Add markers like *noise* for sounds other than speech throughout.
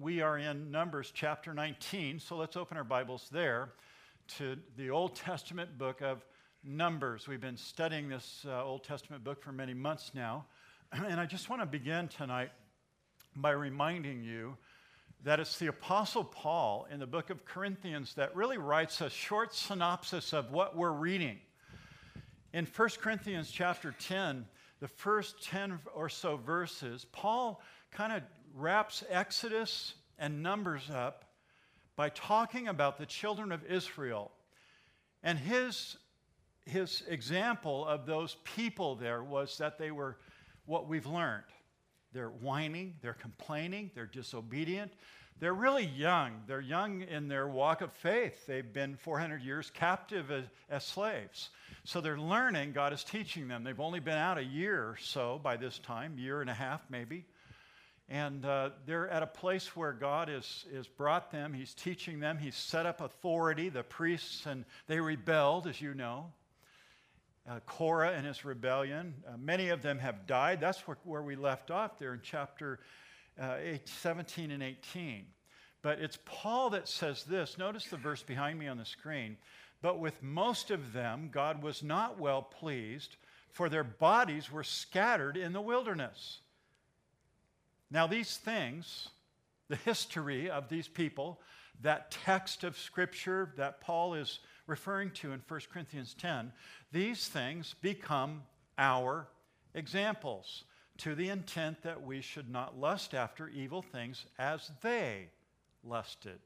we are in Numbers chapter 19, so let's open our Bibles there to the Old Testament book of Numbers. We've been studying this uh, Old Testament book for many months now, *clears throat* and I just want to begin tonight by reminding you that it's the Apostle Paul in the book of Corinthians that really writes a short synopsis of what we're reading. In 1 Corinthians chapter 10, the first 10 or so verses, Paul kind of wraps Exodus and Numbers up by talking about the children of Israel. And his, his example of those people there was that they were what we've learned. They're whining, they're complaining, they're disobedient. They're really young. They're young in their walk of faith. They've been 400 years captive as, as slaves. So they're learning, God is teaching them. They've only been out a year or so by this time, year and a half maybe. And uh, they're at a place where God has is brought them. He's teaching them. He's set up authority, the priests, and they rebelled, as you know. Uh, Korah and his rebellion. Uh, many of them have died. That's where, where we left off there in chapter uh, 8, 17 and 18. But it's Paul that says this. Notice the verse behind me on the screen. But with most of them, God was not well pleased, for their bodies were scattered in the wilderness. Now, these things, the history of these people, that text of Scripture that Paul is referring to in 1 Corinthians 10, these things become our examples to the intent that we should not lust after evil things as they lusted.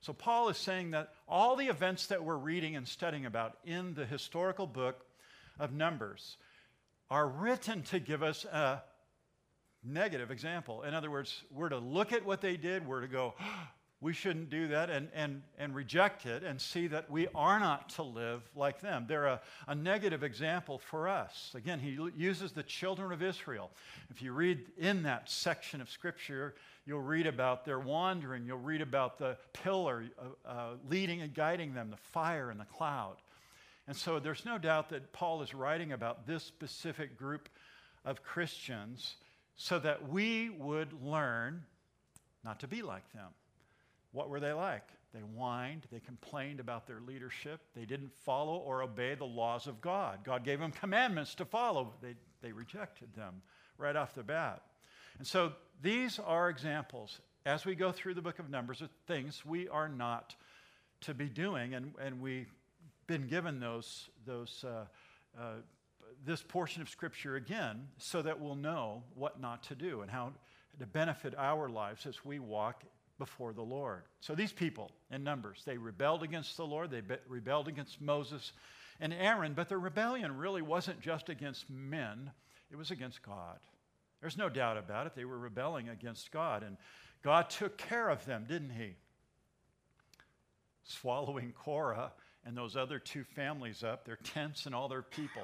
So, Paul is saying that all the events that we're reading and studying about in the historical book of Numbers are written to give us a negative example. In other words, we're to look at what they did, we're to go, *gasps* we shouldn't do that, and, and, and reject it and see that we are not to live like them. They're a, a negative example for us. Again, he uses the children of Israel. If you read in that section of Scripture, you'll read about their wandering, you'll read about the pillar uh, uh, leading and guiding them, the fire and the cloud. And so there's no doubt that Paul is writing about this specific group of Christians so that we would learn not to be like them. What were they like? They whined, they complained about their leadership, they didn't follow or obey the laws of God. God gave them *laughs* commandments to follow, they, they rejected them right off the bat. And so these are examples as we go through the book of Numbers of things we are not to be doing, and, and we've been given those, those uh, uh, this portion of Scripture again so that we'll know what not to do and how to benefit our lives as we walk before the Lord. So these people in Numbers, they rebelled against the Lord, they be- rebelled against Moses and Aaron, but their rebellion really wasn't just against men, it was against God. There's no doubt about it. They were rebelling against God, and God took care of them, didn't He? Swallowing Korah and those other two families up, their tents and all their people.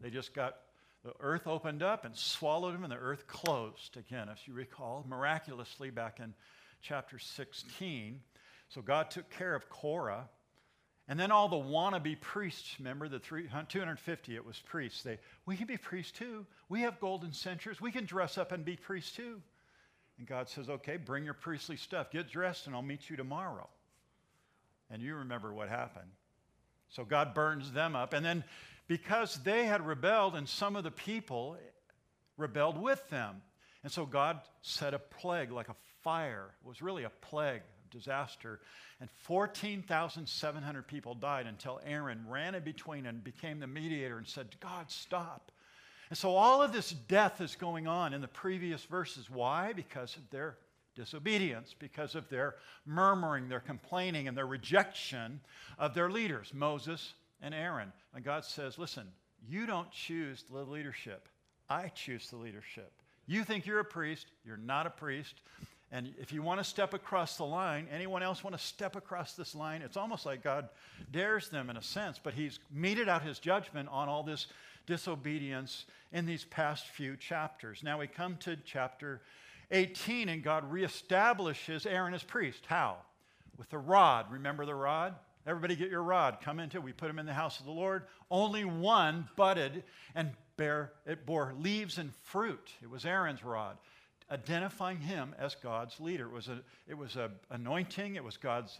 They just got, the earth opened up and swallowed them, and the earth closed again, if you recall, miraculously back in chapter 16. So God took care of Korah. And then all the wannabe priests, remember the 250, it was priests. They, we can be priests too. We have golden censers. We can dress up and be priests too. And God says, okay, bring your priestly stuff. Get dressed and I'll meet you tomorrow. And you remember what happened. So God burns them up. And then because they had rebelled and some of the people rebelled with them. And so God set a plague like a fire. It was really a plague, disaster. And 14,700 people died until Aaron ran in between and became the mediator and said, God, stop. And so all of this death is going on in the previous verses. Why? Because of their disobedience, because of their murmuring, their complaining, and their rejection of their leaders, Moses and Aaron. And God says, listen, you don't choose the leadership. I choose the leadership. You think you're a priest, you're not a priest. And if you want to step across the line, anyone else want to step across this line? It's almost like God dares them in a sense, but He's meted out His judgment on all this disobedience in these past few chapters. Now we come to chapter 18, and God reestablishes Aaron as priest. How? With the rod. Remember the rod? Everybody get your rod. Come into. We put them in the house of the Lord. Only one budded and bear, it bore leaves and fruit. It was Aaron's rod. identifying him as God's leader. It was a, it was a anointing, it was God's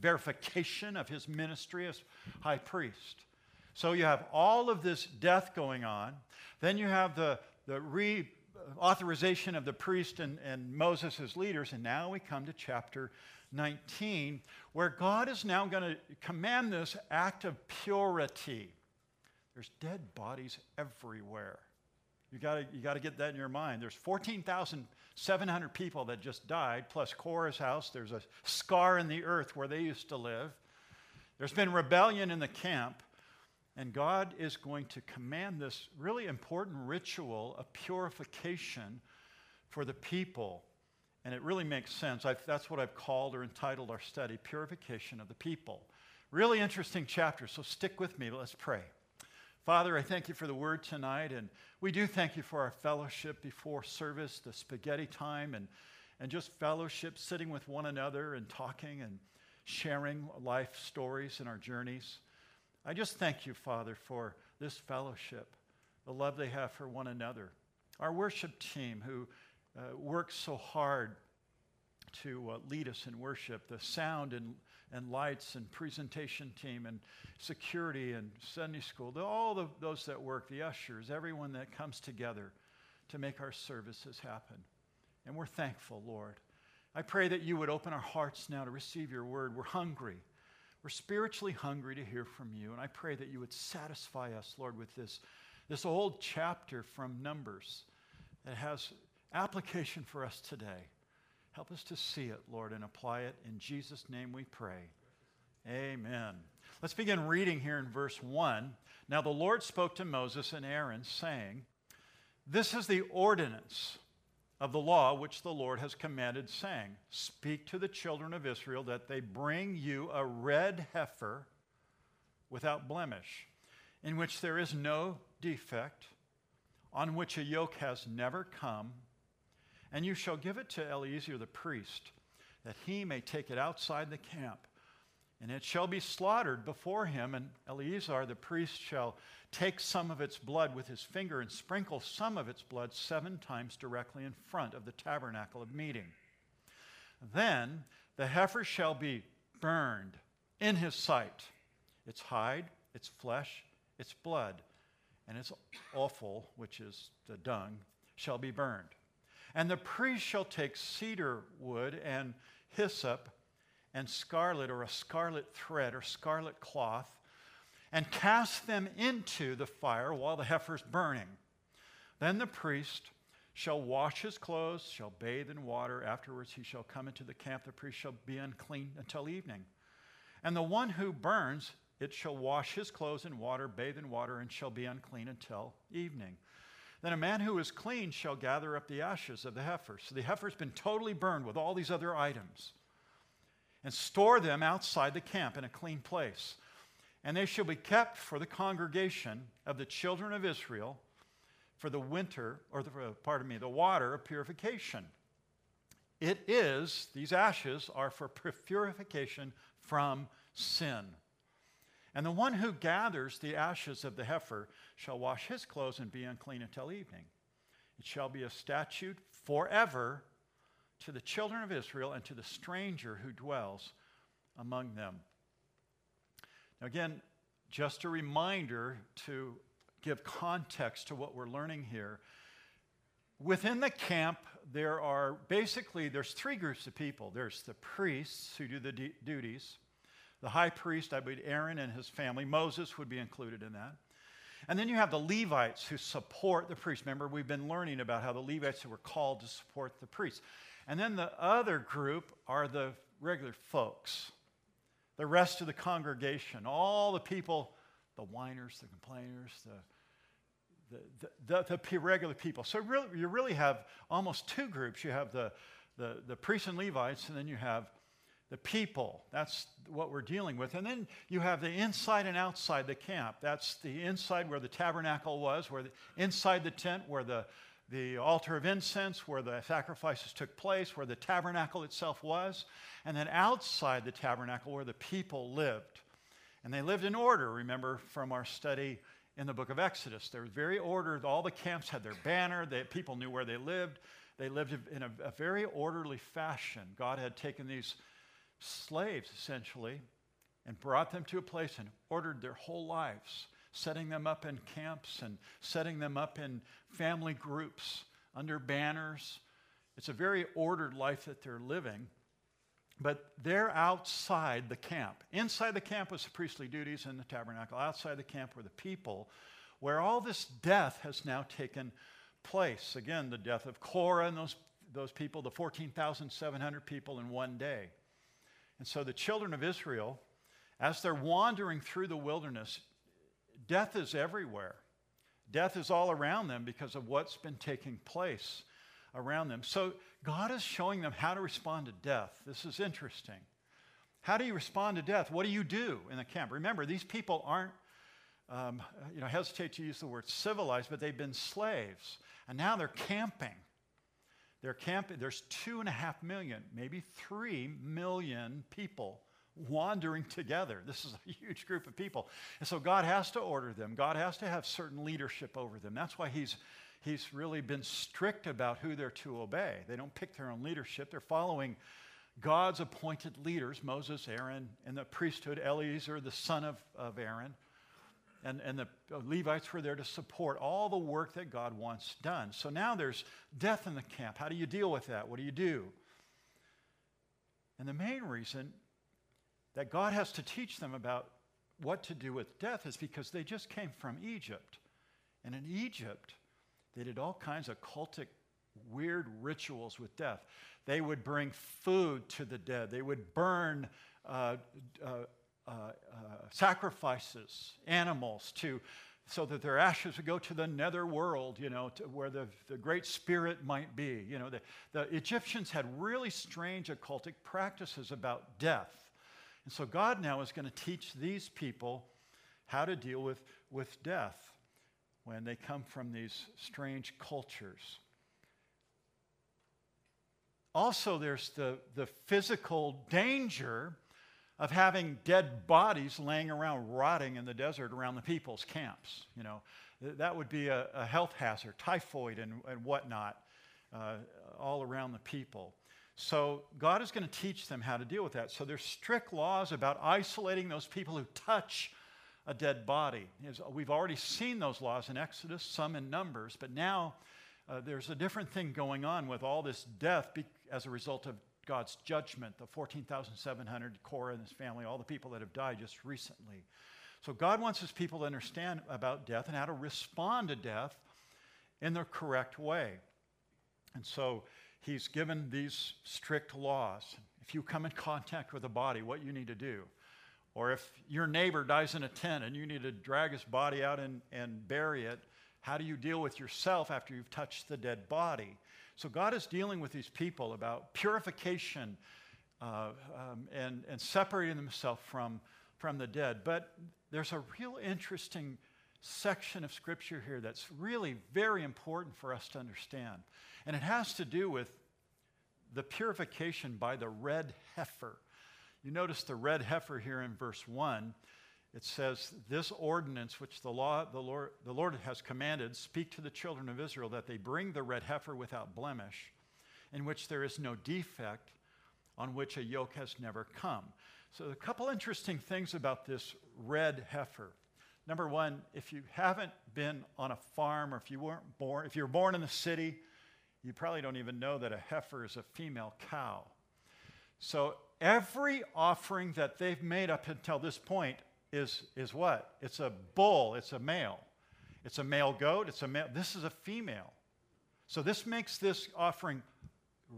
verification of his ministry as high priest. So you have all of this death going on. Then you have the, the re authorization of the priest and, and Moses as leaders. And now we come to chapter 19, where God is now going to command this act of purity. There's dead bodies everywhere. You got you to get that in your mind. There's 14,700 people that just died, plus Korah's house. There's a scar in the earth where they used to live. There's been rebellion in the camp. And God is going to command this really important ritual of purification for the people. And it really makes sense. I've, that's what I've called or entitled our study Purification of the People. Really interesting chapter, so stick with me. Let's pray. Father, I thank you for the word tonight, and we do thank you for our fellowship before service, the spaghetti time, and, and just fellowship, sitting with one another and talking and sharing life stories and our journeys. I just thank you, Father, for this fellowship, the love they have for one another. Our worship team, who uh, so hard to uh, lead us in worship, the sound and, and lights and presentation team and security and Sunday school, the, all the, those that work, the ushers, everyone that comes together to make our services happen. And we're thankful, Lord. I pray that you would open our hearts now to receive your word. We're hungry. We're spiritually hungry to hear from you, and I pray that you would satisfy us, Lord, with this, this old chapter from Numbers that has application for us today. Help us to see it, Lord, and apply it. In Jesus' name we pray. Amen. Let's begin reading here in verse 1. Now the Lord spoke to Moses and Aaron, saying, This is the ordinance of the law which the Lord has commanded, saying, Speak to the children of Israel that they bring you a red heifer without blemish, in which there is no defect, on which a yoke has never come, and you shall give it to Eleazar the priest, that he may take it outside the camp and it shall be slaughtered before him, and Eleazar the priest shall take some of its blood with his finger and sprinkle some of its blood seven times directly in front of the tabernacle of meeting. Then the heifer shall be burned in his sight, its hide, its flesh, its blood, and its offal, which is the dung, shall be burned. And the priest shall take cedar wood and hyssop and scarlet or a scarlet thread or scarlet cloth and cast them into the fire while the heifer's burning. Then the priest shall wash his clothes, shall bathe in water. Afterwards, he shall come into the camp. The priest shall be unclean until evening. And the one who burns, it shall wash his clothes in water, bathe in water, and shall be unclean until evening. Then a man who is clean shall gather up the ashes of the heifer. So the heifer's been totally burned with all these other items and store them outside the camp in a clean place. And they shall be kept for the congregation of the children of Israel for the winter, or the, uh, pardon me, the water of purification. It is, these ashes are for purification from sin. And the one who gathers the ashes of the heifer shall wash his clothes and be unclean until evening. It shall be a statute forever to the children of Israel and to the stranger who dwells among them. Now, again, just a reminder to give context to what we're learning here. Within the camp, there are basically there's three groups of people. There's the priests who do the d- duties. The high priest, I believe Aaron and his family, Moses would be included in that. And then you have the Levites who support the priest. Remember, we've been learning about how the Levites were called to support the priests. And then the other group are the regular folks, the rest of the congregation, all the people, the whiners, the complainers, the, the, the, the, regular people. So really, you really have almost two groups. You have the, the, the priests and Levites, and then you have the people. That's what we're dealing with. And then you have the inside and outside the camp. That's the inside where the tabernacle was, where the, inside the tent where the, the altar of incense where the sacrifices took place, where the tabernacle itself was, and then outside the tabernacle where the people lived. And they lived in order, remember from our study in the book of Exodus. They were very ordered. All the camps had their banner, the people knew where they lived. They lived in a, a very orderly fashion. God had taken these slaves, essentially, and brought them to a place and ordered their whole lives, setting them up in camps and setting them up in family groups under banners. It's a very ordered life that they're living. But they're outside the camp. Inside the camp was the priestly duties and the tabernacle. Outside the camp were the people, where all this death has now taken place. Again, the death of Korah and those, those people, the 14,700 people in one day. And so the children of Israel, as they're wandering through the wilderness, death is everywhere. Death is all around them because of what's been taking place around them. So God is showing them how to respond to death. This is interesting. How do you respond to death? What do you do in the camp? Remember, these people aren't, um, you know, hesitate to use the word civilized, but they've been slaves. And now they're camping. There's two and a half million, maybe three million people wandering together. This is a huge group of people. And so God has to order them, God has to have certain leadership over them. That's why He's He's really been strict about who they're to obey. They don't pick their own leadership, they're following God's appointed leaders Moses, Aaron, and the priesthood, Eleazar, the son of, of Aaron. And, and the Levites were there to support all the work that God wants done. So now there's death in the camp. How do you deal with that? What do you do? And the main reason that God has to teach them about what to do with death is because they just came from Egypt. And in Egypt, they did all kinds of cultic, weird rituals with death. They would bring food to the dead, they would burn uh, uh, uh, sacrifices, animals to. So that their ashes would go to the nether world, you know, where the, the great spirit might be. You know, the, the Egyptians had really strange occultic practices about death. And so God now is going to teach these people how to deal with, with death when they come from these strange cultures. Also, there's the, the physical danger of having dead bodies laying around rotting in the desert around the people's camps. You know, that would be a, a health hazard, typhoid and, and whatnot, uh, all around the people. So God is going to teach them how to deal with that. So there's strict laws about isolating those people who touch a dead body. We've already seen those laws in Exodus, some in Numbers, but now uh, there's a different thing going on with all this death be- as a result of God's judgment, the 14,700, Korah and his family, all the people that have died just recently. So God wants his people to understand about death and how to respond to death in the correct way. And so he's given these strict laws. If you come in contact with a body, what you need to do. Or if your neighbor dies in a tent and you need to drag his body out and, and bury it, how do you deal with yourself after you've touched the dead body? So God is dealing with these people about purification uh, um, and, and separating themselves from, from the dead. But there's a real interesting section of scripture here that's really very important for us to understand. And it has to do with the purification by the red heifer. You notice the red heifer here in verse 1. It says, This ordinance which the, law, the, Lord, the Lord has commanded, speak to the children of Israel that they bring the red heifer without blemish, in which there is no defect, on which a yoke has never come. So, a couple interesting things about this red heifer. Number one, if you haven't been on a farm or if you weren't born, if you're born in the city, you probably don't even know that a heifer is a female cow. So every offering that they've made up until this point is, is what? It's a bull, it's a male. It's a male goat, it's a male. This is a female. So this makes this offering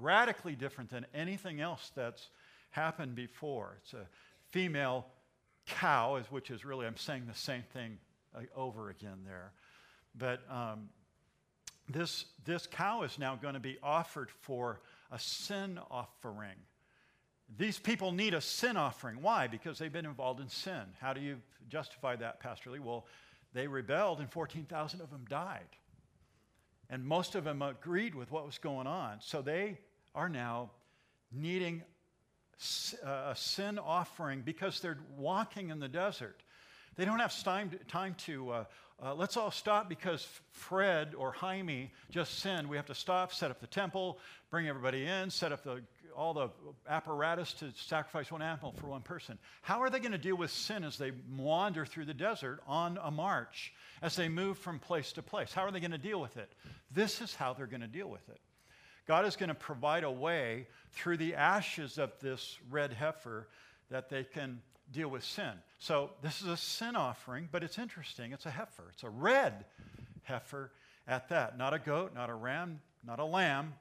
radically different than anything else that's happened before. It's a female cow, which is really, I'm saying the same thing over again there. But um, this, this cow is now going to be offered for a sin offering. These people need a sin offering. Why? Because they've been involved in sin. How do you justify that, Pastor Lee? Well, they rebelled and 14,000 of them died. And most of them agreed with what was going on. So they are now needing a sin offering because they're walking in the desert. They don't have time to, time to uh, uh, let's all stop because Fred or Jaime just sinned. We have to stop, set up the temple, bring everybody in, set up the, all the apparatus to sacrifice one animal for one person. How are they going to deal with sin as they wander through the desert on a march, as they move from place to place? How are they going to deal with it? This is how they're going to deal with it. God is going to provide a way through the ashes of this red heifer that they can deal with sin. So this is a sin offering, but it's interesting. It's a heifer. It's a red heifer at that. Not a goat, not a ram, not a lamb,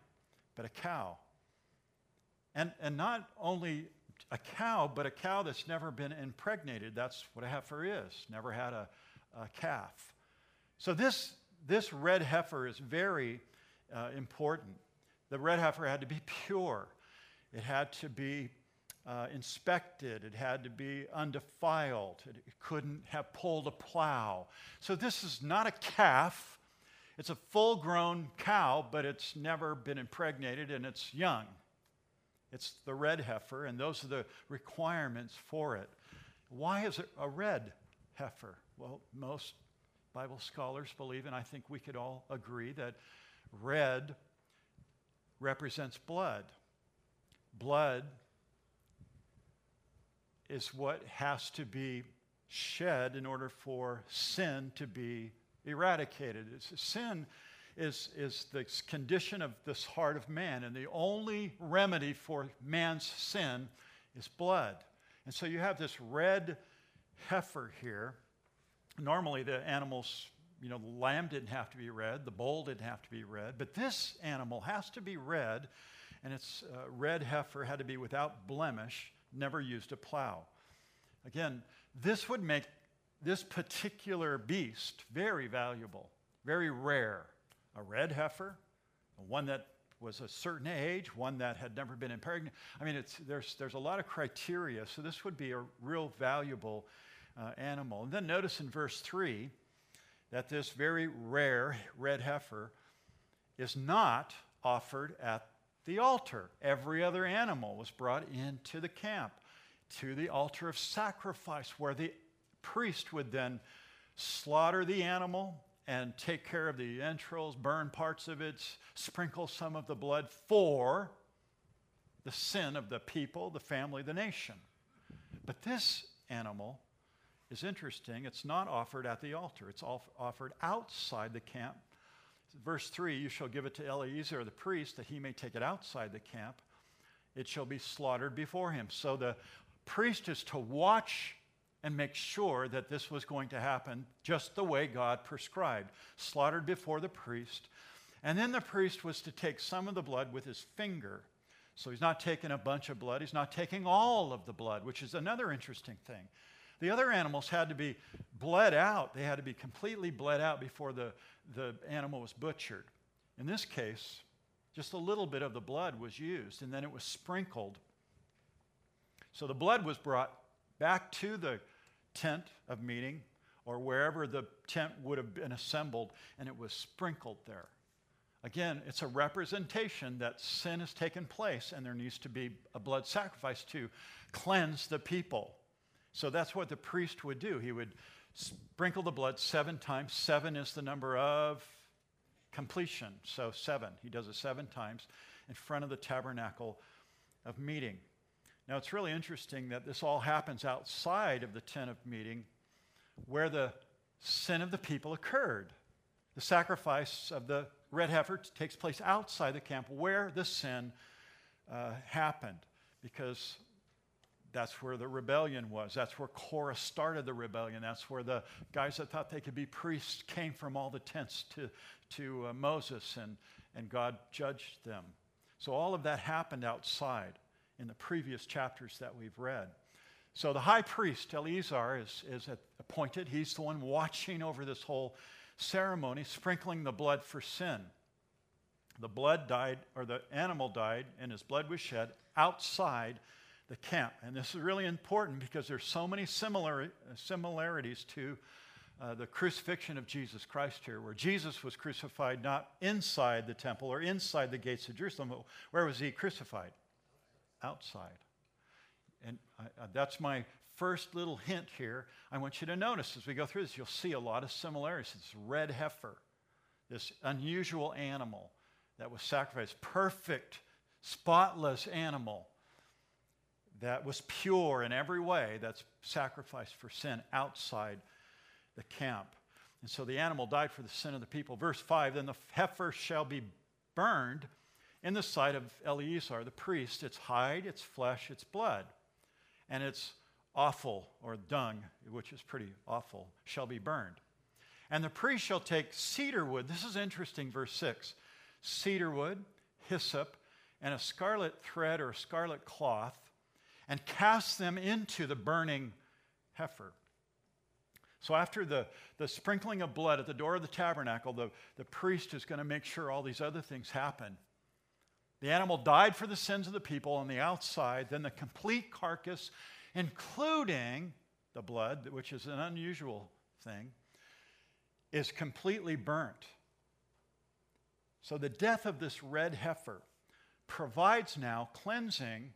but a cow. And, and not only a cow, but a cow that's never been impregnated. That's what a heifer is. Never had a, a calf. So this, this red heifer is very uh, important. The red heifer had to be *laughs* pure. It had to be uh, inspected. It had to be undefiled. It, it couldn't have pulled a plow. So this is not a calf. It's a full grown cow, but it's never been impregnated and it's young. It's the red heifer, and those are the requirements for it. Why is it a red heifer? Well, most Bible scholars believe, and I think we could all agree, that red represents blood. Blood is what has to be shed in order for sin to be eradicated. It's, a sin is, is the condition of this heart of man, and the only remedy for man's sin is blood. And so you have this red heifer here. Normally, the animals, you know, the lamb didn't have to be red, the bull didn't have to be red, but this animal has to be red, and its uh, red heifer had to be without blemish never used a plow. Again, this would make this particular beast very valuable, very rare. A red heifer, one that was a certain age, one that had never been impregnated. I mean, there's, there's a lot of criteria, so this would be a real valuable uh, animal. And then notice in verse 3 that this very rare red heifer is not offered at the altar. Every other animal was brought into the camp to the altar of sacrifice, where the priest would then slaughter the animal and take care of the entrails, burn parts of it, sprinkle some of the blood for the sin of the people, the family, the nation. But this animal is interesting. It's not offered at the altar, it's offered outside the camp verse 3 You shall give it to Eleazar the priest, that he may take it outside the camp. It shall be slaughtered before him. So the priest is to watch and make sure that this was going to happen just the way God prescribed, slaughtered before the priest. And then the priest was to take some of the blood with his finger. So he's not taking a bunch of blood, he's not taking all of the blood, which is another interesting thing. The other animals had to be bled out. They had to be completely bled out before the, the animal was butchered. In this case, just a little bit of the blood was used, and then it was sprinkled. So the blood was brought back to the tent of meeting or wherever the tent would have been assembled, and it was sprinkled there. Again, it's a representation that sin has taken place, and there needs to be a blood sacrifice to cleanse the people. So that's what the priest would do. He would sprinkle the blood seven times. Seven is the number of completion. So seven. He does it seven times in front of the tabernacle of meeting. Now it's really interesting that this all happens outside of the tent of meeting where the sin of the people occurred. The sacrifice of the red heifer takes place outside the camp where the sin uh, happened because that's where the rebellion was. That's where Korah started the rebellion. That's where the guys that thought they could be priests came from all the tents to, to uh, Moses, and, and God judged them. So all of that happened outside in the previous chapters that we've read. So the high priest, Eleazar, is, is appointed. He's the one watching over this whole ceremony, sprinkling the blood for sin. The blood died, or the animal died, and his blood was shed outside the camp. And this is really important because there's so many similar, similarities to uh, the crucifixion of Jesus Christ here, where Jesus was crucified not inside the temple or inside the gates of Jerusalem, but where was he crucified? Outside. And I, that's my first little hint here. I want you to notice as we go through this, you'll see a lot of similarities. This red heifer, this unusual animal that was sacrificed, perfect, spotless animal that was pure in every way, that's sacrificed for sin outside the camp. And so the animal died for the sin of the people. Verse 5 Then the heifer shall be burned in the sight of Eleazar, the priest, its hide, its flesh, its blood, and its offal or dung, which is pretty awful, shall be burned. And the priest shall take cedar wood. This is interesting, verse 6 cedar wood, hyssop, and a scarlet thread or scarlet cloth, and cast them into the burning heifer. So, after the, the sprinkling of blood at the door of the tabernacle, the, the priest is going to make sure all these other things happen. The animal died for the sins of the people on the outside, then the complete carcass, including the blood, which is an unusual thing, is completely burnt. So, the death of this red heifer provides now cleansing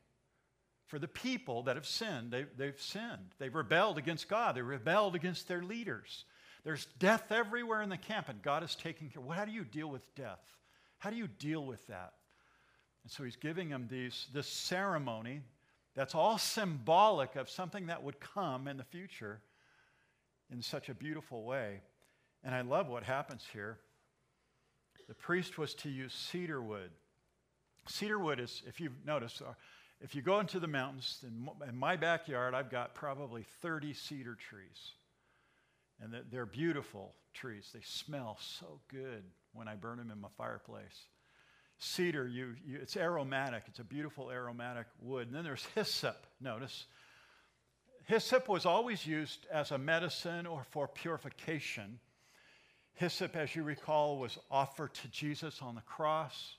for the people that have sinned. They, they've sinned. They've rebelled against God. They rebelled against their leaders. There's death everywhere in the camp, and God is taking care. Well, how do you deal with death? How do you deal with that? And so he's giving them these, this ceremony that's all symbolic of something that would come in the future in such a beautiful way. And I love what happens here. The priest was to use cedar wood. Cedar wood is, if you've noticed, uh, if you go into the mountains, in my backyard, I've got probably 30 cedar trees. And they're beautiful trees. They smell so good when I burn them in my fireplace. Cedar, you, you, it's aromatic. It's a beautiful aromatic wood. And then there's hyssop, notice. Hyssop was always used as a medicine or for purification. Hyssop, as you recall, was offered to Jesus on the cross.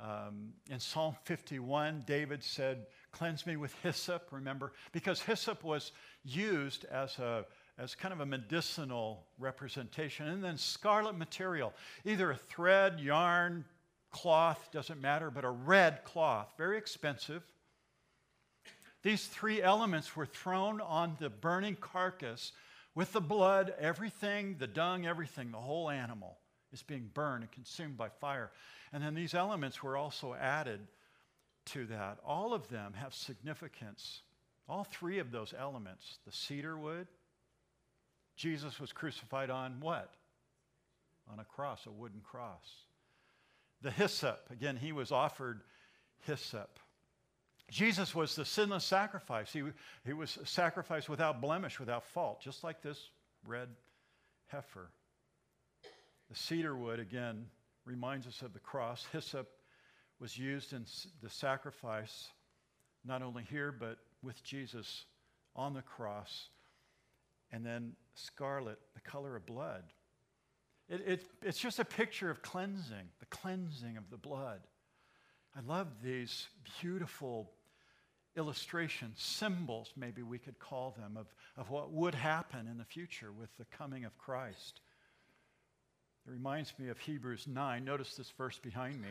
Um, in Psalm 51, David said, Cleanse me with hyssop, remember? Because hyssop was used as, a, as kind of a medicinal representation. And then scarlet material, either a thread, yarn, cloth, doesn't matter, but a red cloth, very expensive. These three elements were thrown on the burning carcass with the blood, everything, the dung, everything, the whole animal is being burned and consumed by fire. And then these elements were also added to that. All of them have significance. All three of those elements the cedar wood, Jesus was crucified on what? On a cross, a wooden cross. The hyssop, again, he was offered hyssop. Jesus was the sinless sacrifice. He, he was sacrificed without blemish, without fault, just like this red heifer. The cedar wood, again, reminds us of the cross. Hyssop was used in the sacrifice, not only here, but with Jesus on the cross. And then scarlet, the color of blood. It, it, it's just a picture of cleansing, the cleansing of the blood. I love these beautiful illustrations, symbols, maybe we could call them, of, of what would happen in the future with the coming of Christ. It reminds me of Hebrews 9. Notice this verse behind me.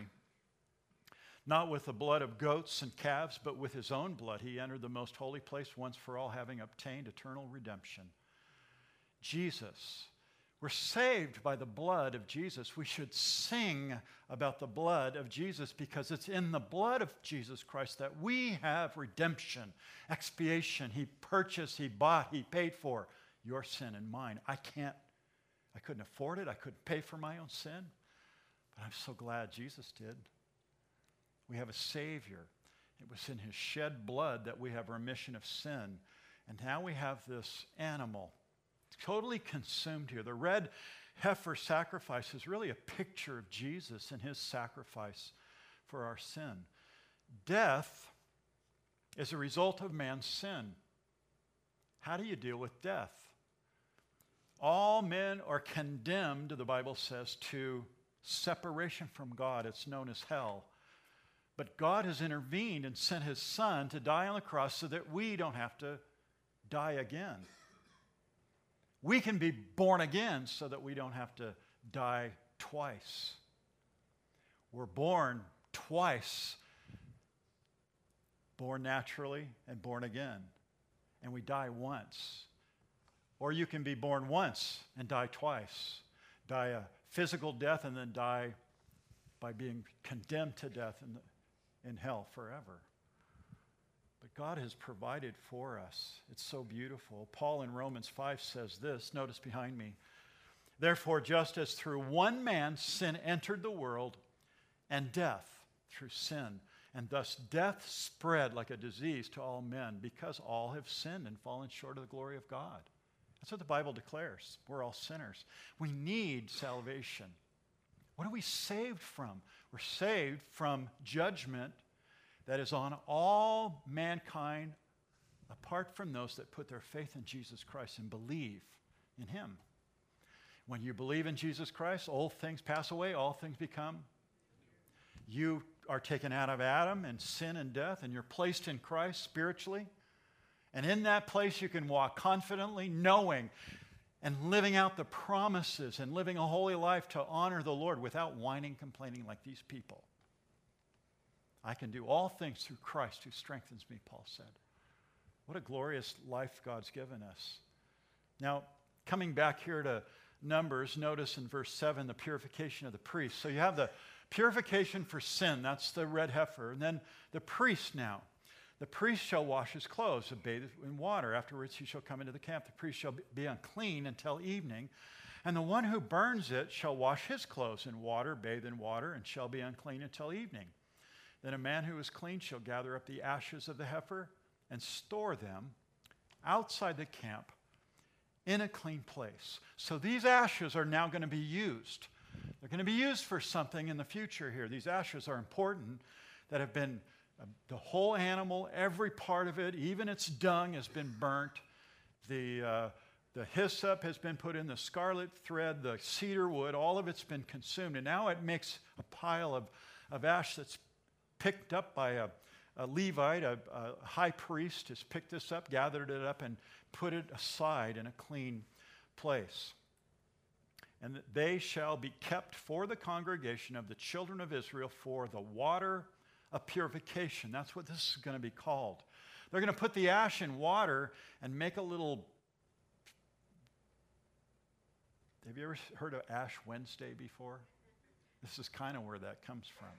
Not with the blood of goats and calves, but with his own blood, he entered the most holy place once for all, having obtained eternal redemption. Jesus. We're saved by the blood of Jesus. We should sing about the blood of Jesus because it's in the blood of Jesus Christ that we have redemption, expiation. He purchased, He bought, He paid for your sin and mine. I can't I couldn't afford it. I couldn't pay for my own sin. But I'm so glad Jesus did. We have a Savior. It was in his shed blood that we have remission of sin. And now we have this animal totally consumed here. The red heifer sacrifice is really a picture of Jesus and his sacrifice for our sin. Death is a result of man's sin. How do you deal with death? All men are condemned, the Bible says, to separation from God. It's known as hell. But God has intervened and sent his son to die on the cross so that we don't have to die again. We can be born again so that we don't have to die twice. We're born twice born naturally and born again. And we die once. Or you can be born once and die twice. Die a physical death and then die by being condemned to death in, in hell forever. But God has provided for us. It's so beautiful. Paul in Romans 5 says this notice behind me. Therefore, just as through one man sin entered the world, and death through sin, and thus death spread like a disease to all men because all have sinned and fallen short of the glory of God. That's what the Bible declares. We're all sinners. We need salvation. What are we saved from? We're saved from judgment that is on all mankind apart from those that put their faith in Jesus Christ and believe in Him. When you believe in Jesus Christ, all things pass away, all things become. You are taken out of Adam and sin and death, and you're placed in Christ spiritually. And in that place, you can walk confidently, knowing and living out the promises and living a holy life to honor the Lord without whining, complaining like these people. I can do all things through Christ who strengthens me, Paul said. What a glorious life God's given us. Now, coming back here to Numbers, notice in verse 7 the purification of the priest. So you have the purification for sin, that's the red heifer. And then the priest now. The priest shall wash his clothes and bathe in water. Afterwards, he shall come into the camp. The priest shall be unclean until evening. And the one who burns it shall wash his clothes in water, bathe in water, and shall be unclean until evening. Then a man who is clean shall gather up the ashes of the heifer and store them outside the camp in a clean place. So these ashes are now going to be used. They're going to be used for something in the future here. These ashes are important that have been uh, the whole animal, every part of it, even its dung has been burnt. The, uh, the hyssop has been put in, the scarlet thread, the cedar wood, all of it's been consumed. And now it makes a pile of, of ash that's picked up by a, a Levite, a, a high priest, has picked this up, gathered it up, and put it aside in a clean place. And they shall be kept for the congregation of the children of Israel for the water of purification. That's what this is going to be called. They're going to put the ash in water and make a little. Have you ever heard of Ash Wednesday before? This is kind of where that comes from.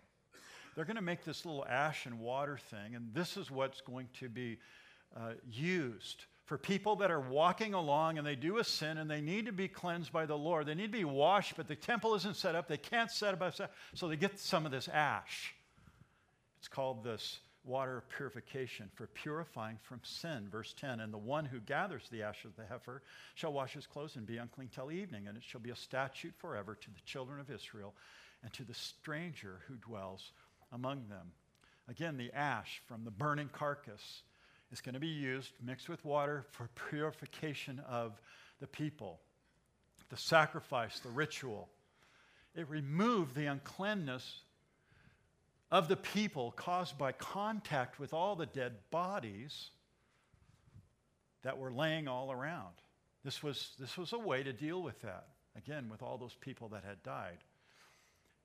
They're going to make this little ash and water thing, and this is what's going to be uh, used for people that are walking along and they do a sin and they need to be cleansed by the Lord. They need to be washed, but the temple isn't set up. They can't set up, so they get some of this ash. It's called this water of purification for purifying from sin. Verse 10 And the one who gathers the ash of the heifer shall wash his clothes and be unclean till evening, and it shall be a statute forever to the children of Israel and to the stranger who dwells among them. Again, the ash from the burning carcass is going to be used, mixed with water, for purification of the people. The sacrifice, the ritual. It removed the uncleanness of the people caused by contact with all the dead bodies that were laying all around. This was, this was a way to deal with that, again, with all those people that had died.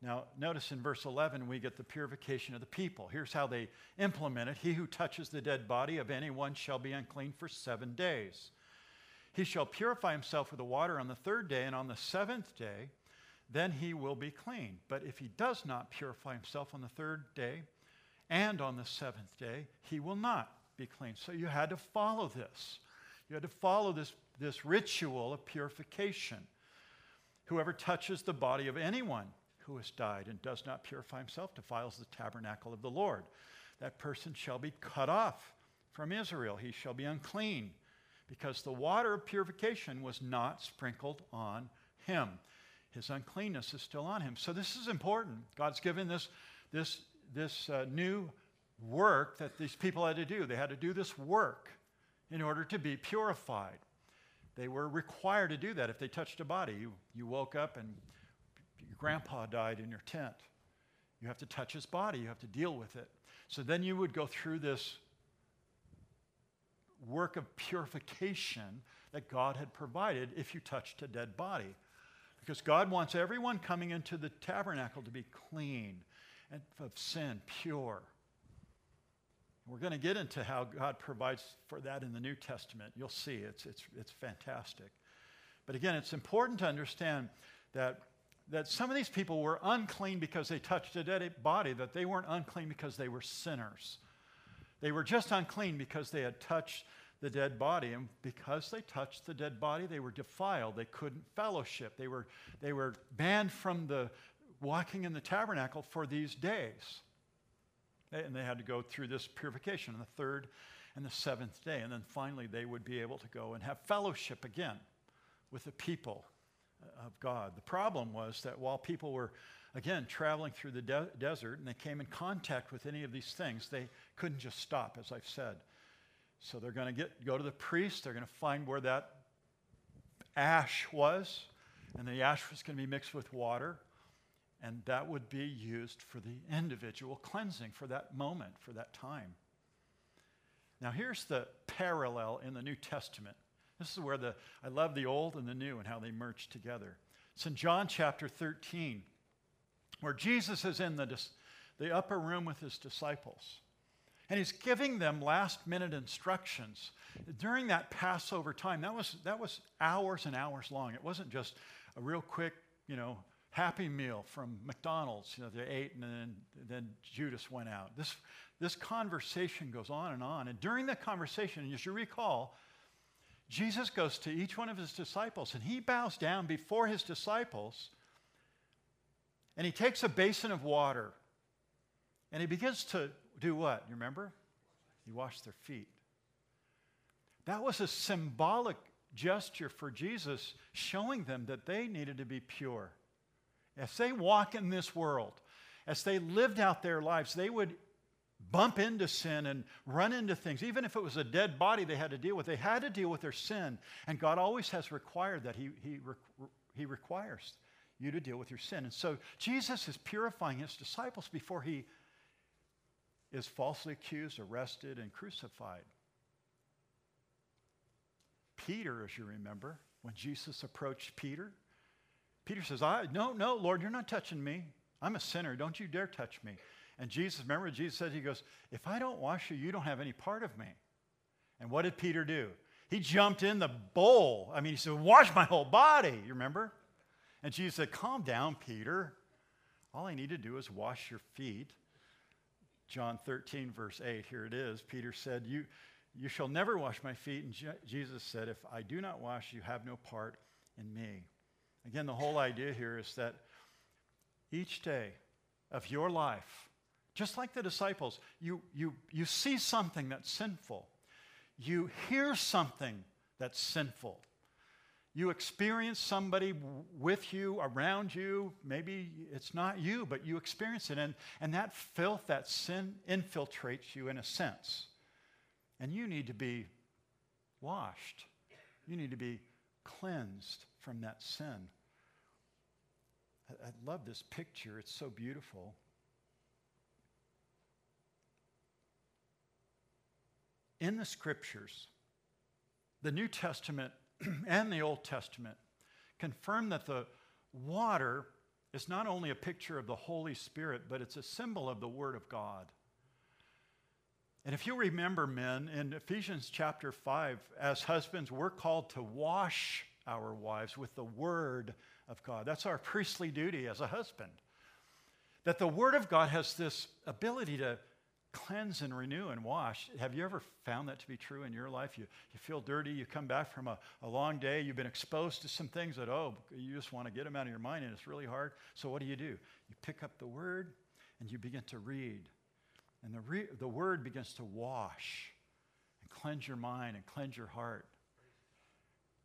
Now, notice in verse 11, we get the purification of the people. Here's how they implement it He who touches the dead body of anyone shall be unclean for seven days. He shall purify himself with the water on the third day, and on the seventh day, then he will be clean. But if he does not purify himself on the third day and on the seventh day, he will not be clean. So you had to follow this. You had to follow this, this ritual of purification. Whoever touches the body of anyone who has died and does not purify himself defiles the tabernacle of the Lord. That person shall be cut off from Israel. He shall be unclean because the water of purification was not sprinkled on him. His uncleanness is still on him. So this is important. God's given this, this, this uh, new work that these people had to do. They had to do this work in order to be purified. They were required to do that if they touched a body. You, you woke up and grandpa died in your tent. You have to touch his body, you have to deal with it. So then you would go through this work of purification that God had provided if you touched a dead body. Because God wants everyone coming into the tabernacle to be clean and of sin, pure. We're going to get into how God provides for that in the New Testament. You'll see it's, it's, it's fantastic. But again, it's important to understand that, that some of these people were unclean because they touched a dead body, that they weren't unclean because they were sinners. They were just unclean because they had touched the dead body. And because they touched the dead body, they were defiled. They couldn't fellowship. They were, they were banned from the walking in the tabernacle for these days. And they had to go through this purification on the third and the seventh day. And then finally, they would be able to go and have fellowship again with the people Uh, of God. The problem was that while people were, again, traveling through the de- desert and they came in contact with any of these things, they couldn't just stop, as I've said. So they're going to go to the priest. They're going to find where that ash was, and the ash was going to be mixed with water, and that would be used for the individual cleansing for that moment, for that time. Now here's the parallel in the New Testament. This is where the I love the old and the new and how they merge together. It's in John chapter 13, where Jesus is in the, the upper room with his disciples. And he's giving them last minute instructions. During that Passover time, that was, that was hours and hours long. It wasn't just a real quick, you know, happy meal from McDonald's. You know, they ate and then, then Judas went out. This, this conversation goes on and on. And during that conversation, as you recall, Jesus goes to each one of his disciples and he bows down before his disciples and he takes a basin of water and he begins to do what? You remember? He washed their feet. That was a symbolic gesture for Jesus, showing them that they needed to be pure. As they walk in this world, as they lived out their lives, they would bump into sin and run into things. Even if it was a dead body they had to deal with, they had to deal with their sin. And God always has required that. He, he, he requires you to deal with your sin. And so Jesus is purifying his disciples before he is falsely accused, arrested, and crucified. Peter, as you remember, when Jesus approached Peter, Peter says, I, No, no, Lord, you're not touching me. I'm a sinner. Don't you dare touch me. And Jesus, remember, Jesus said, He goes, If I don't wash you, you don't have any part of me. And what did Peter do? He jumped in the bowl. I mean, he said, Wash my whole body. You remember? And Jesus said, Calm down, Peter. All I need to do is wash your feet John 13, verse 8, here it is. Peter said, You, you shall never wash my feet. And Je- Jesus said, If I do not wash, you have no part in me. Again, the whole idea here is that each day of your life, just like the disciples, you, you, you see something that's sinful, you hear something that's sinful, you experience somebody with you, around you. Maybe it's not you, but you experience it. And, and that filth, that sin infiltrates you in a sense. And you need to be washed. You need to be cleansed from that sin. I, I love this picture, it's so beautiful. In the scriptures, the New Testament *clears throat* and the Old Testament confirm that the water is not only a picture of the Holy Spirit, but it's a symbol of the Word of God. And if you remember, men, in Ephesians chapter 5, as husbands, we're called to wash our wives with the Word of God. That's our priestly duty as a husband. That the Word of God has this ability to cleanse and renew and wash. Have you ever found that to be true in your life? You, you feel dirty, you come back from a, a long day, you've been exposed to some things that, oh, you just want to get them out of your mind and it's really hard. So what do you do? You pick up the word and you begin to read. And the, re- the word begins to wash and cleanse your mind and cleanse your heart.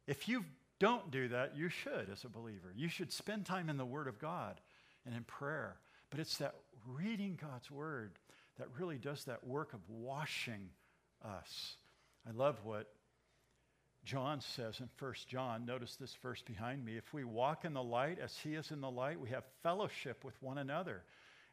If you don't do that, you should as a believer. You should spend time in the Word of God and in prayer. But it's that reading God's Word that really does that work of washing us. I love what John says in 1 John. Notice this verse behind me. If we walk in the light as he is in the light, we have fellowship with one another.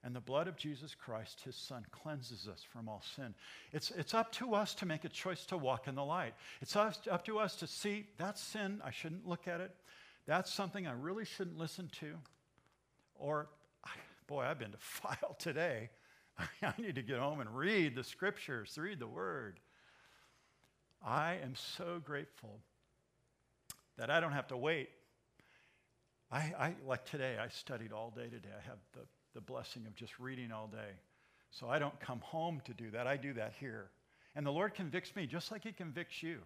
And the blood of Jesus Christ, his son, cleanses us from all sin. It's, it's up to us to make a choice to walk in the light. It's up to us to see that's sin. I shouldn't look at it. That's something I really shouldn't listen to. Or, boy, I've been defiled *laughs* today. *laughs* I need to get home and read the scriptures, read the word. I am so grateful that I don't have to wait. I, I like today, I studied all day today. I have the, the blessing of just reading all day. So I don't come home to do that. I do that here. And the Lord convicts me just like He convicts you.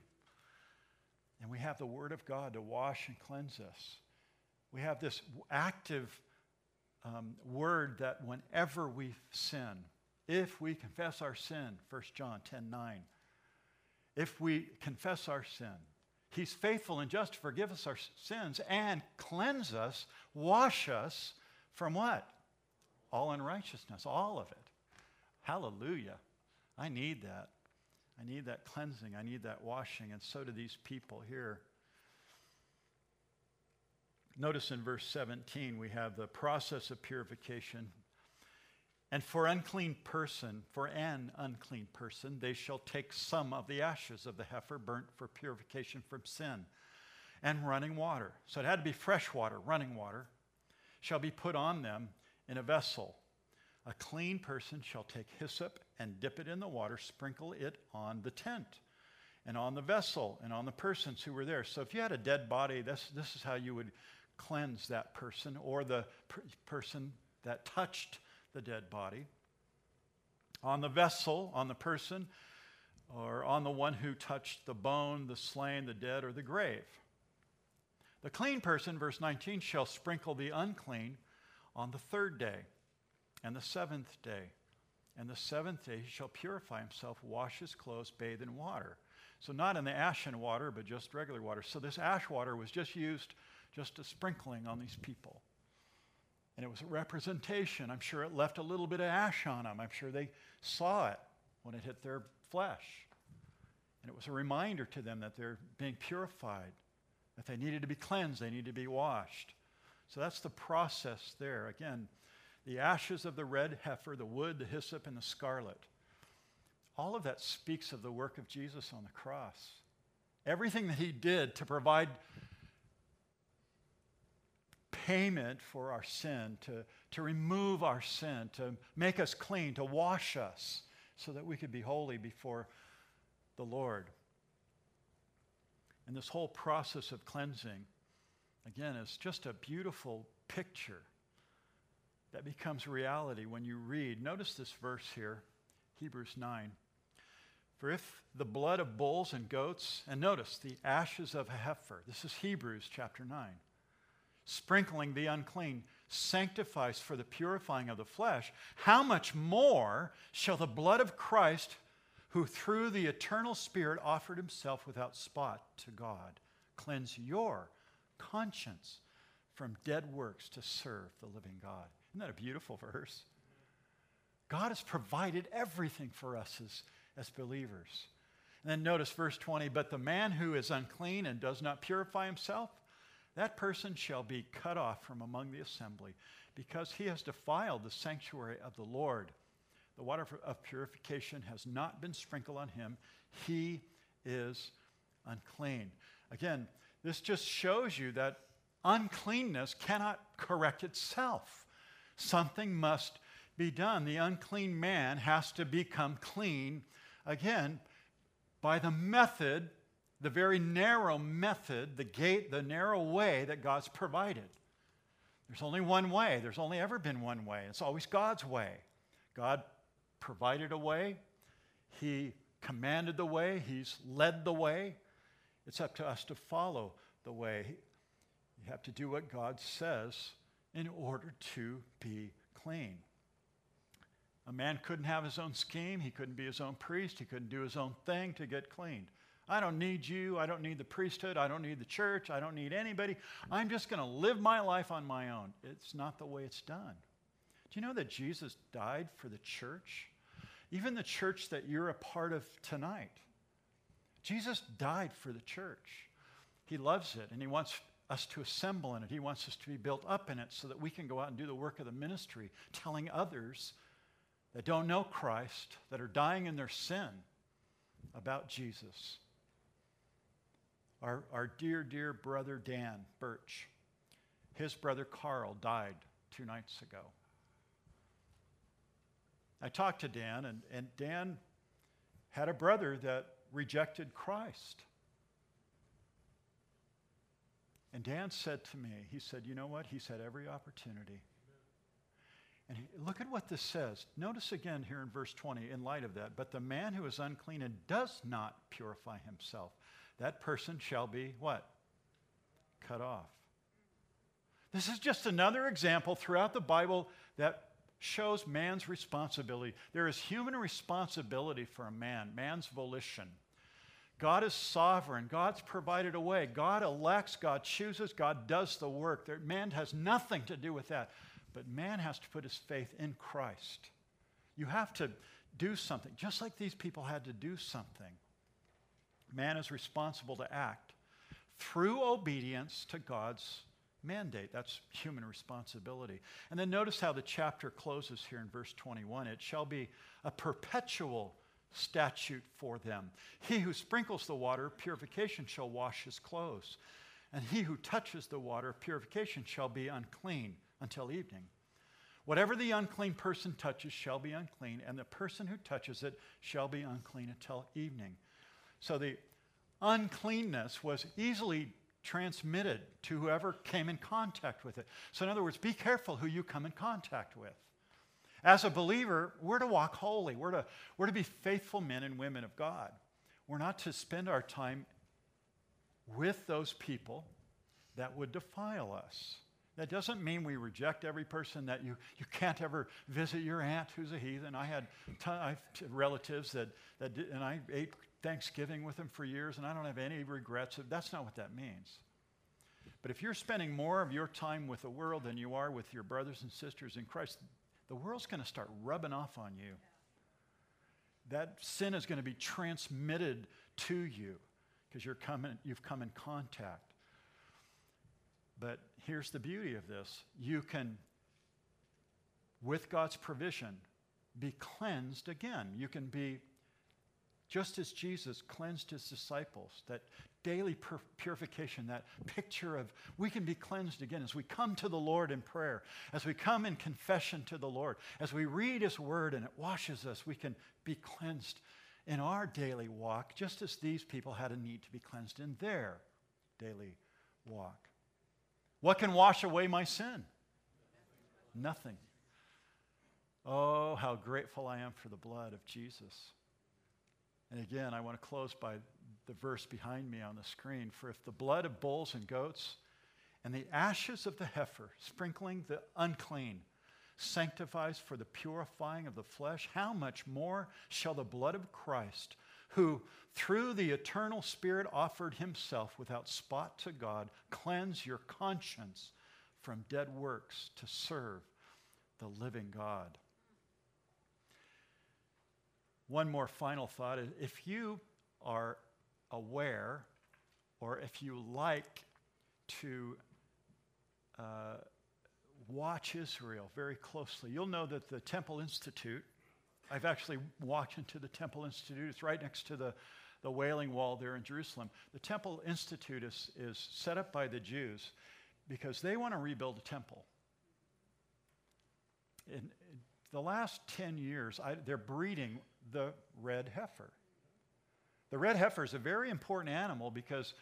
And we have the Word of God to wash and cleanse us. We have this active um, word that whenever we sin, if we confess our sin, 1 John 10 9, if we confess our sin, He's faithful and just to forgive us our sins and cleanse us, wash us from what? All unrighteousness, all of it. Hallelujah. I need that. I need that cleansing. I need that washing. And so do these people here. Notice in verse 17, we have the process of purification. And for unclean person, for an unclean person, they shall take some of the ashes of the heifer burnt for purification from sin and running water. So it had to be fresh water, running water, shall be put on them in a vessel. A clean person shall take hyssop and dip it in the water, sprinkle it on the tent and on the vessel and on the persons who were there. So if you had a dead body, this, this is how you would cleanse that person or the per- person that touched the dead body. On the vessel, on the person, or on the one who touched the bone, the slain, the dead, or the grave. The clean person, verse 19, shall sprinkle the unclean on the third day and the seventh day. And the seventh day he shall purify himself, wash his clothes, bathe in water. So, not in the ashen water, but just regular water. So, this ash water was just used just a sprinkling on these people. And it was a representation. I'm sure it left a little bit of ash on them. I'm sure they saw it when it hit their flesh. And it was a reminder to them that they're being purified, that they needed to be cleansed, they needed to be washed. So that's the process there. Again, the ashes of the red heifer, the wood, the hyssop, and the scarlet. All of that speaks of the work of Jesus on the cross. Everything that he did to provide payment for our sin, to, to remove our sin, to make us clean, to wash us, so that we could be holy before the Lord. And this whole process of cleansing, again, is just a beautiful picture that becomes reality when you read. Notice this verse here, Hebrews 9. For if the blood of bulls and goats, and notice the ashes of a heifer, this is Hebrews chapter 9 sprinkling the unclean, sanctifies for the purifying of the flesh, how much more shall the blood of Christ, who through the eternal Spirit offered himself without spot to God, cleanse your conscience from dead works to serve the living God? Isn't that a beautiful verse? God has provided everything for us as, as believers. And then notice verse 20 But the man who is unclean and does not purify himself, that person shall be cut off from among the assembly, because he has defiled the sanctuary of the Lord. The water of purification has not been sprinkled on him. He is unclean. Again, this just shows you that uncleanness cannot correct itself. Something must be done. The unclean man has to become clean again by the method the very narrow method, the gate, the narrow way that God's provided. There's only one way. There's only ever been one way. It's always God's way. God provided a way, He commanded the way, He's led the way. It's up to us to follow the way. You have to do what God says in order to be clean. A man couldn't have his own scheme, he couldn't be his own priest, he couldn't do his own thing to get cleaned. I don't need you. I don't need the priesthood. I don't need the church. I don't need anybody. I'm just going to live my life on my own. It's not the way it's done. Do you know that Jesus died for the church? Even the church that you're a part of tonight. Jesus died for the church. He loves it and he wants us to assemble in it. He wants us to be built up in it so that we can go out and do the work of the ministry, telling others that don't know Christ, that are dying in their sin, about Jesus our, our dear, dear brother Dan Birch. His brother Carl died two nights ago. I talked to Dan, and, and Dan had a brother that rejected Christ. And Dan said to me, he said, You know what? He's had every opportunity. And look at what this says. Notice again here in verse 20, in light of that. But the man who is unclean and does not purify himself, that person shall be what? Cut off. This is just another example throughout the Bible that shows man's responsibility. There is human responsibility for a man, man's volition. God is sovereign. God's provided a way. God elects, God chooses, God does the work. Man has nothing to do with that. But man has to put his faith in Christ. You have to do something, just like these people had to do something. Man is responsible to act through obedience to God's mandate. That's human responsibility. And then notice how the chapter closes here in verse 21. It shall be a perpetual statute for them. He who sprinkles the water, purification shall wash his clothes. And he who touches the water, purification shall be unclean until evening. Whatever the unclean person touches shall be unclean, and the person who touches it shall be unclean until evening. So the uncleanness was easily transmitted to whoever came in contact with it. So, in other words, be careful who you come in contact with. As a believer, we're to walk holy, we're to, we're to be faithful men and women of God. We're not to spend our time with those people that would defile us. That doesn't mean we reject every person that you, you can't ever visit your aunt who's a heathen. I had relatives that, that did, and I ate Thanksgiving with them for years, and I don't have any regrets. That's not what that means. But if you're spending more of your time with the world than you are with your brothers and sisters in Christ, the world's going to start rubbing off on you. That sin is going to be transmitted to you because you're coming, you've come in contact. But here's the beauty of this you can, with God's provision, be cleansed again. You can be just as Jesus cleansed his disciples, that daily pur- purification, that picture of we can be cleansed again as we come to the Lord in prayer, as we come in confession to the Lord, as we read his word and it washes us, we can be cleansed in our daily walk, just as these people had a need to be cleansed in their daily walk. What can wash away my sin? Nothing. Oh, how grateful I am for the blood of Jesus. And again, I want to close by the verse behind me on the screen. For if the blood of bulls and goats and the ashes of the heifer, sprinkling the unclean, sanctifies for the purifying of the flesh, how much more shall the blood of Christ, who through the eternal Spirit offered himself without spot to God, cleanse your conscience from dead works to serve the living God? One more final thought is if you are aware or if you like to uh, watch Israel very closely, you'll know that the Temple Institute, I've actually walked into the Temple Institute, it's right next to the, the Wailing Wall there in Jerusalem. The Temple Institute is, is set up by the Jews because they want to rebuild a temple. In, in the last 10 years, I, they're breeding the red heifer. The red heifer is a very important animal because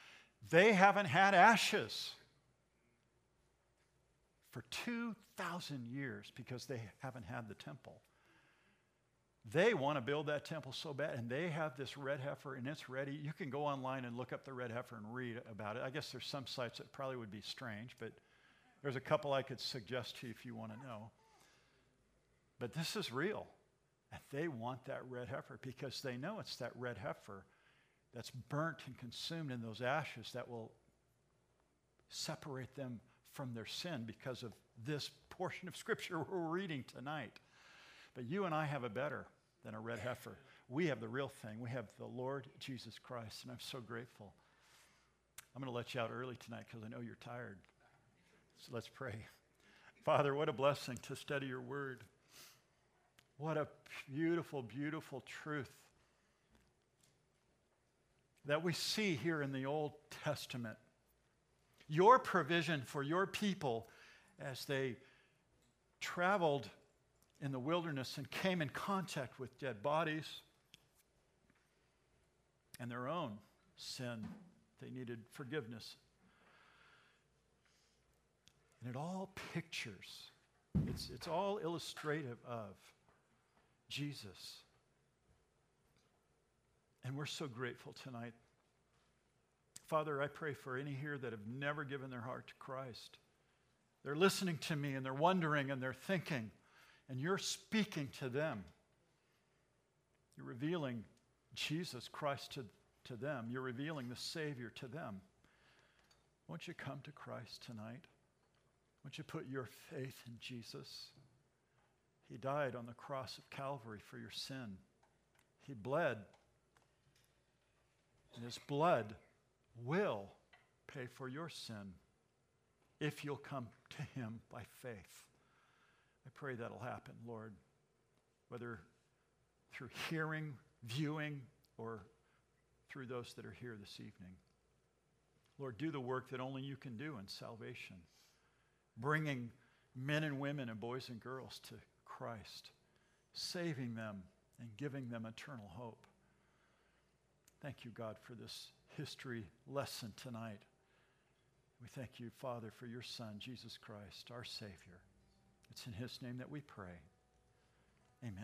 they haven't had ashes for 2,000 years because they haven't had the temple. They want to build that temple so bad, and they have this red heifer, and it's ready. You can go online and look up the red heifer and read about it. I guess there's some sites that probably would be strange, but there's a couple I could suggest to you if you want to know. But this is real. And they want that red heifer because they know it's that red heifer that's burnt and consumed in those ashes that will separate them from their sin because of this *laughs* portion of Scripture we're reading tonight. But you and I have a better than a red heifer. We have the real thing. We have the Lord Jesus Christ, and I'm so grateful. I'm going to let you out early tonight because I know you're tired. So let's pray. Father, what a blessing to study your word. What a beautiful, beautiful truth that we see here in the Old Testament. Your provision for your people as they traveled in the wilderness and came in contact with dead bodies and their own sin. They needed forgiveness. And it all pictures, it's, it's all illustrative of Jesus. And we're so grateful tonight. Father, I pray for any here that have never given their heart to Christ. They're listening to me and they're wondering and they're thinking, and you're speaking to them. You're revealing Jesus Christ to, to them. You're revealing the Savior to them. Won't you come to Christ tonight? Won't you put your faith in Jesus? He died on the cross of Calvary for your sin. He bled. And his blood will pay for your sin if you'll come to him by faith. I pray that'll happen, Lord, whether through hearing, viewing, or through those that are here this evening. Lord, do the work that only you can do in salvation, bringing men and women and boys and girls to Christ, saving them and giving them eternal hope. Thank you, God, for this history lesson tonight. We thank you, Father, for your Son, Jesus Christ, our Savior. It's in his name that we pray.